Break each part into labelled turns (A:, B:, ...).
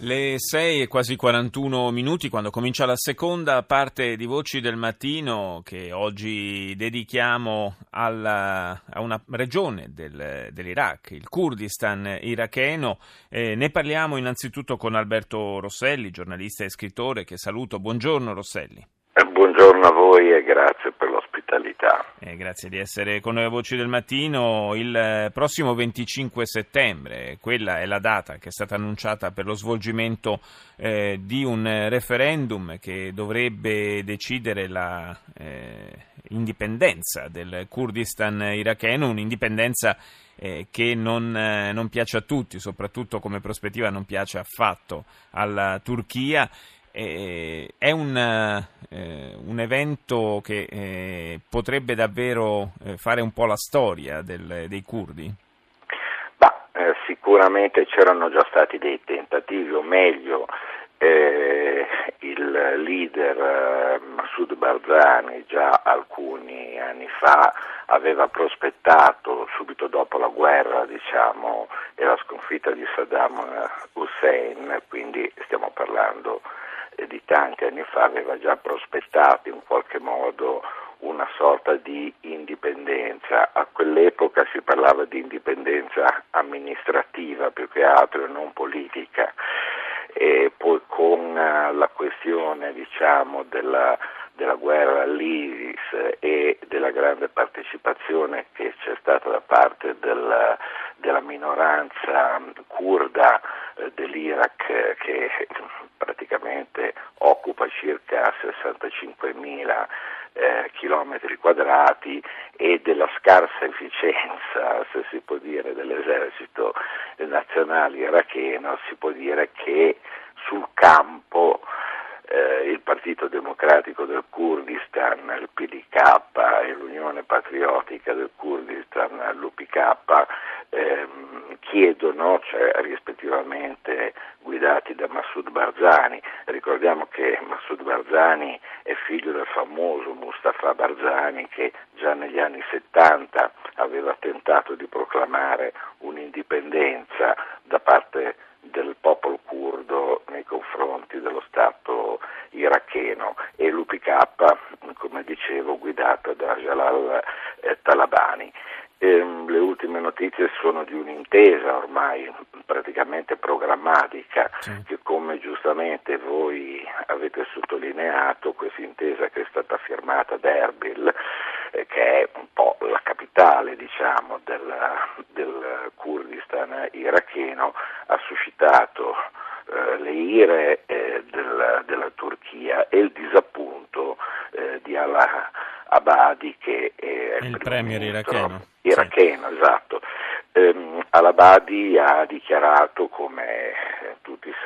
A: Le 6 e quasi 41 minuti quando comincia la seconda parte di Voci del Mattino che oggi dedichiamo alla, a una regione del, dell'Iraq, il Kurdistan iracheno. Eh, ne parliamo innanzitutto con Alberto Rosselli, giornalista e scrittore che saluto. Buongiorno Rosselli.
B: Eh, buongiorno a voi e grazie.
A: Eh, grazie di essere con noi a Voci del Mattino. Il eh, prossimo 25 settembre, quella è la data che è stata annunciata per lo svolgimento eh, di un referendum che dovrebbe decidere la eh, del Kurdistan iracheno, un'indipendenza eh, che non, eh, non, piace a tutti, soprattutto come prospettiva non piace affatto alla Turchia è un, eh, un, evento che eh, potrebbe davvero eh, fare un po' la storia del, dei curdi?
B: Eh, sicuramente c'erano già stati dei tentativi, o meglio, eh, il leader Massoud Barzani già alcuni anni fa aveva prospettato subito dopo la guerra diciamo, e la sconfitta di Saddam Hussein, quindi stiamo parlando di tanti anni fa aveva già prospettato in qualche modo una sorta di indipendenza. A quell'epoca si parlava di indipendenza amministrativa più che altro e non politica. E poi con eh, la questione diciamo, della, della guerra all'ISIS e della grande partecipazione che c'è stata da parte del, della minoranza kurda eh, dell'Iraq eh, che praticamente occupa circa 65.000 eh, chilometri quadrati e della scarsa efficienza, se si può dire, dell'esercito nazionale iracheno, si può dire che sul campo eh, il Partito Democratico del Kurdistan, il PDK e l'Unione Patriottica del Kurdistan, l'UPK, ehm, chiedono, cioè rispettivamente guidati da Massoud Barzani, ricordiamo che Massoud Barzani è figlio del famoso Mustafa Barzani che già negli anni 70 aveva tentato di proclamare un'indipendenza da parte del popolo curdo nei confronti dello Stato iracheno e l'UPK, come dicevo, guidata da Jalal eh, Talabani. Ehm, le ultime notizie sono di un'intesa ormai praticamente programmatica sì. che come giustamente voi avete sottolineato, questa intesa che è stata firmata ad Erbil, eh, che è un po' la capitale diciamo, del, del Kurdistan iracheno, ha suscitato eh, le ire eh, della, della, Turchia e il disappunto eh, di Allah Abadi che è il,
A: il premier iracheno.
B: Iracheno, sì. esatto. Ehm, Al-Abadi ha dichiarato,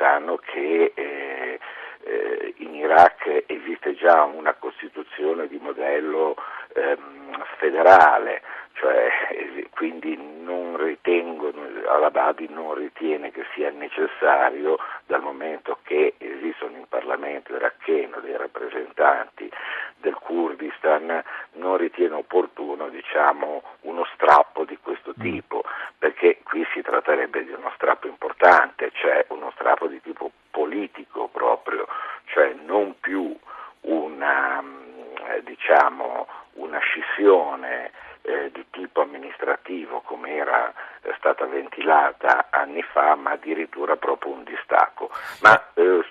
B: sanno, che eh, eh, in Iraq esiste già una Costituzione di modello ehm, federale, cioè, quindi non ritengo, Al-Abadi non ritiene che sia necessario, dal momento che esistono in Parlamento iracheno dei rappresentanti del Kurdistan, non ritiene opportuno diciamo, uno strappo di questo mm. tipo, perché qui si tratterebbe di uno strappo importante, cioè uno strappo di tipo politico proprio, cioè non più una, mm, diciamo, una scissione eh, di tipo amministrativo come era eh, stata ventilata anni fa, ma addirittura proprio un distacco. Ma, eh,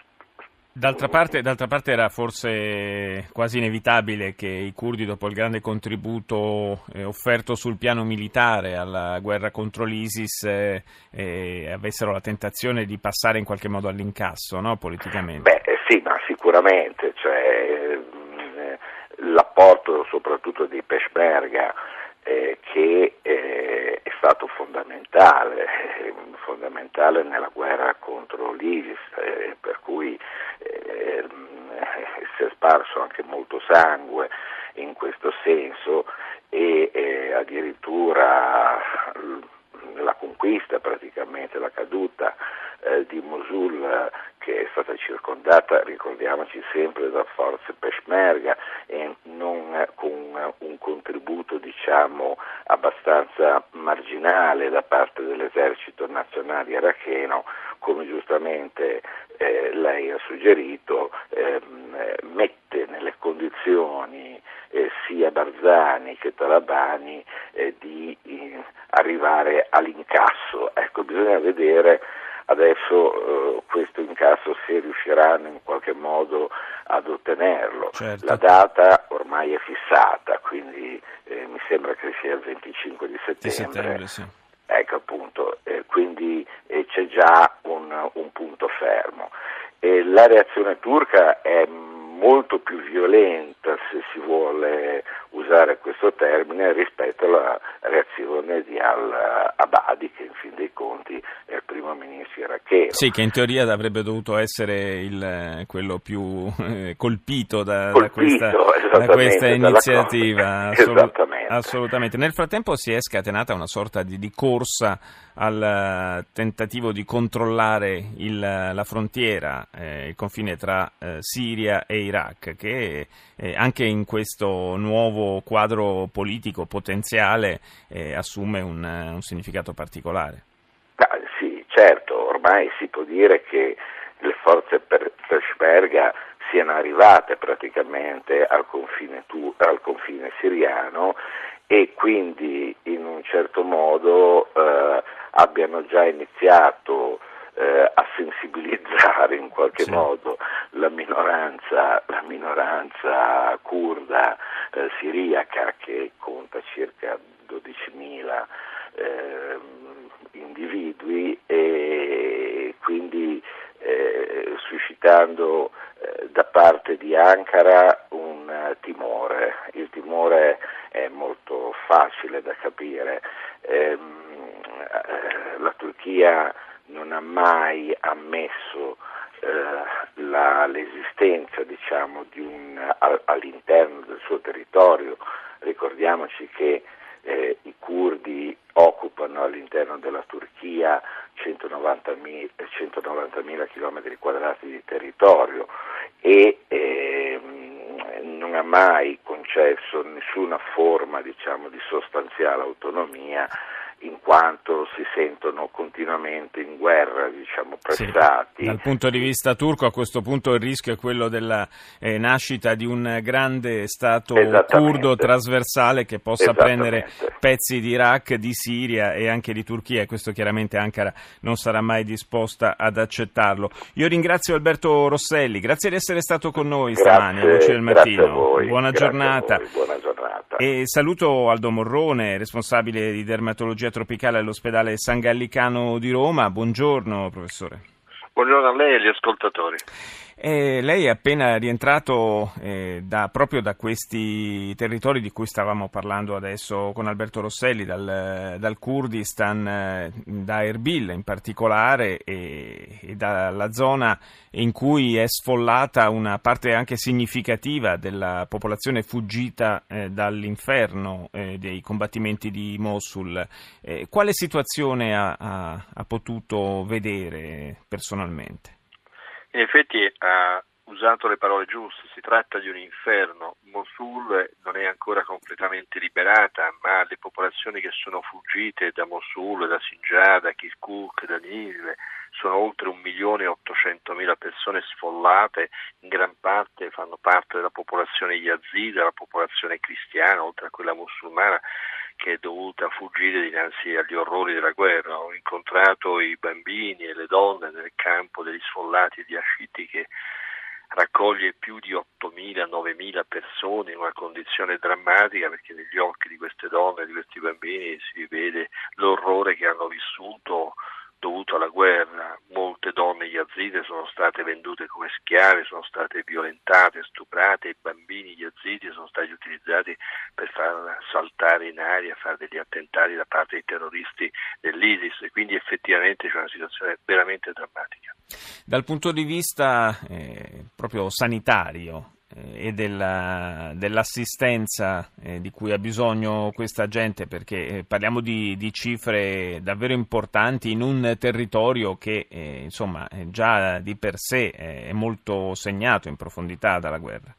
A: D'altra parte, d'altra parte, era forse quasi inevitabile che i curdi, dopo il grande contributo eh, offerto sul piano militare alla guerra contro l'ISIS, eh, eh, avessero la tentazione di passare in qualche modo all'incasso no? politicamente.
B: Beh, eh, sì, ma sicuramente. Cioè, l'apporto soprattutto di Peshmerga che è stato fondamentale, fondamentale nella guerra contro l'ISIS, per cui sparso anche molto sangue in questo senso e eh, addirittura la conquista praticamente, la caduta di Mosul che è stata circondata, ricordiamoci sempre, da forze peshmerga e non con un contributo diciamo abbastanza marginale da parte dell'esercito nazionale iracheno, come giustamente eh, lei ha suggerito, ehm, condizioni eh, sia Barzani che Talabani eh, di eh, arrivare all'incasso. Ecco, bisogna vedere adesso eh, questo incasso se riusciranno in qualche modo ad ottenerlo.
A: Certo.
B: La data ormai è fissata, quindi eh, mi sembra che sia il 25 di settembre.
A: Di settembre sì.
B: Ecco appunto, eh, quindi c'è già un, un punto fermo. E la reazione turca è molto più violenta, se si vuole usare questo termine, rispetto alla reazione di al-Abadi, che in fin dei conti è il primo ministro iracheno.
A: Sì, che in teoria avrebbe dovuto essere il, quello più eh, colpito, da,
B: colpito
A: da, questa, da questa iniziativa.
B: Assolut-
A: assolutamente. Nel frattempo si è scatenata una sorta di, di corsa al tentativo di controllare il, la frontiera, eh, il confine tra eh, Siria e Iraq, che eh, anche in questo nuovo quadro politico potenziale eh, assume un, un, significato particolare.
B: Ah, sì, certo, ormai si può dire che le forze per Peshmerga siano arrivate praticamente al confine, tu, al confine siriano e quindi in un certo modo eh, abbiano già iniziato eh, a sensibilizzare in qualche sì. modo la minoranza, la minoranza kurda eh, siriaca che conta circa 12.000 eh, individui e quindi eh, suscitando eh, da parte di Ankara un timore. Il timore è molto facile da capire. Ehm, eh, la Turchia non ha mai ammesso eh, la, l'esistenza diciamo, un, all'interno del suo territorio. Ricordiamoci che eh, i curdi occupano all'interno della Turchia 190.000, 190.000 km quadrati di territorio e eh, non ha mai concesso nessuna forma diciamo, di sostanziale autonomia in quanto si sentono continuamente in guerra, diciamo, pressati.
A: Sì, dal punto di vista turco a questo punto il rischio è quello della eh, nascita di un grande Stato curdo trasversale che possa prendere pezzi di Iraq, di Siria e anche di Turchia e questo chiaramente Ankara non sarà mai disposta ad accettarlo. Io ringrazio Alberto Rosselli, grazie di essere stato con noi
B: grazie,
A: stamani a Voce del Mattino.
B: Voi,
A: Buona giornata.
B: Buona giornata.
A: E saluto Aldo Morrone, responsabile di dermatologia tropicale all'ospedale San Gallicano di Roma. Buongiorno professore.
C: Buongiorno a lei e agli ascoltatori.
A: Eh, lei è appena rientrato eh, da, proprio da questi territori di cui stavamo parlando adesso con Alberto Rosselli, dal, dal Kurdistan, eh, da Erbil in particolare e, e, dalla zona in cui è sfollata una parte anche significativa della popolazione fuggita eh, dall'inferno eh, dei combattimenti di Mosul. Eh, quale situazione ha, ha, ha potuto vedere personalmente?
C: In effetti ha usato le parole giuste, si tratta di un inferno. Mosul non è ancora completamente liberata, ma le popolazioni che sono fuggite da Mosul, da Sinjar, da Kirkuk, da Ninive, sono oltre 1.800.000 persone sfollate, in gran parte fanno parte della popolazione yazid, della popolazione cristiana, oltre a quella musulmana che è dovuta fuggire dinanzi agli orrori della guerra. Ho incontrato i bambini e le donne nel campo degli sfollati di Asciti che raccoglie più di 8.000-9.000 persone in una condizione drammatica perché negli occhi di queste donne e di questi bambini si vede l'orrore che hanno vissuto dovuto alla guerra. Molte donne yazide sono state vendute come schiave, sono state violentate, stuprate, i bambini yazidi sono stati utilizzati per far saltare in aria, fare degli attentati da parte dei terroristi dell'ISIS, quindi effettivamente c'è una situazione veramente drammatica.
A: Dal punto di vista eh, proprio sanitario, e della, dell'assistenza eh, di cui ha bisogno questa gente, perché eh, parliamo di, di, cifre davvero importanti in un territorio che eh, insomma già di per sé è molto segnato in profondità dalla guerra.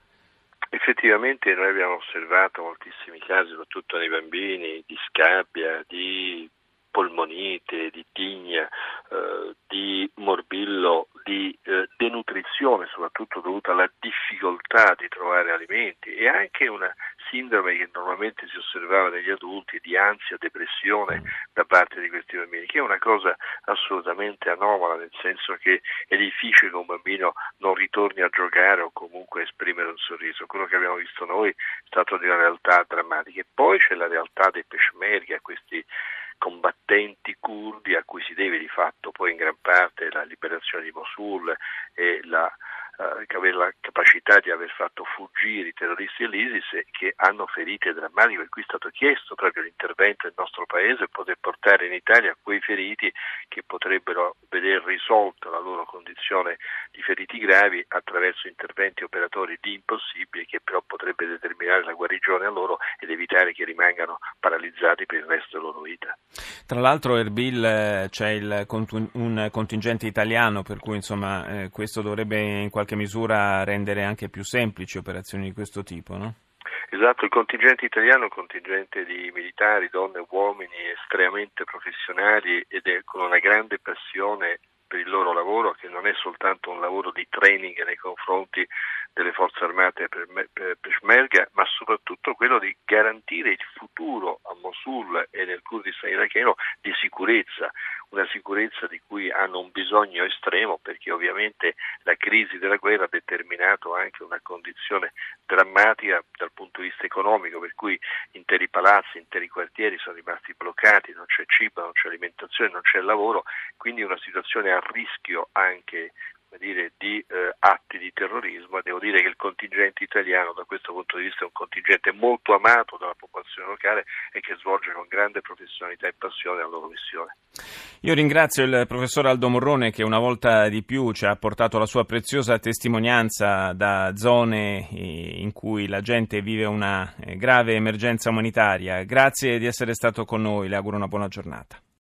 C: Effettivamente noi abbiamo osservato moltissimi casi, soprattutto nei bambini, di scabbia, di polmonite, di tigna, eh, di morbillo, di eh, denutrizione, soprattutto dovuta alla difficoltà di trovare alimenti e anche una sindrome che normalmente si osservava negli adulti di ansia, depressione da parte di questi bambini, che è una cosa assolutamente anomala, nel senso che è difficile che un bambino non ritorni a giocare o comunque esprimere un sorriso. Quello che abbiamo visto noi è stato di una realtà drammatica. E poi c'è la realtà dei peshmerga, questi combattenti curdi a cui si deve di fatto poi in gran parte la liberazione di Mosul e la eh, avere la capacità di aver fatto fuggire i terroristi dell'ISIS e che hanno ferite drammatiche, per cui è stato chiesto proprio l'intervento del nostro Paese poter portare in Italia quei feriti che potrebbero vedere risolta la loro condizione di feriti gravi attraverso interventi operatori di impossibili che però potrebbe determinare la guarigione a loro ed evitare che rimangano paralizzati per il resto della loro vita.
A: Tra l'altro Erbil eh, c'è il, un contingente italiano per cui insomma eh, questo dovrebbe in qualche qualche misura rendere anche più semplici operazioni di questo tipo, no?
C: Esatto, il contingente italiano è un contingente di militari, donne e uomini estremamente professionali ed è con una grande passione per il loro lavoro che non è soltanto un lavoro di training nei confronti delle forze armate per Peshmerga, ma soprattutto quello di garantire il futuro a Mosul e nel Kurdistan iracheno di sicurezza, una sicurezza di cui hanno un bisogno estremo perché ovviamente la crisi della guerra ha determinato anche una condizione drammatica dal punto di vista economico, per cui interi palazzi, interi quartieri sono rimasti bloccati, non c'è cibo, non c'è alimentazione, non c'è lavoro, quindi una situazione a rischio anche dire, di eh, atti di terrorismo devo dire che il contingente italiano da questo punto di vista è un contingente molto amato dalla popolazione locale e che svolge con grande professionalità e passione la loro missione.
A: Io ringrazio il professor Aldo Morrone che una volta di più ci ha portato la sua preziosa testimonianza da zone eh, in cui la gente vive una eh, grave emergenza umanitaria. Grazie di essere stato con noi, le auguro una buona giornata.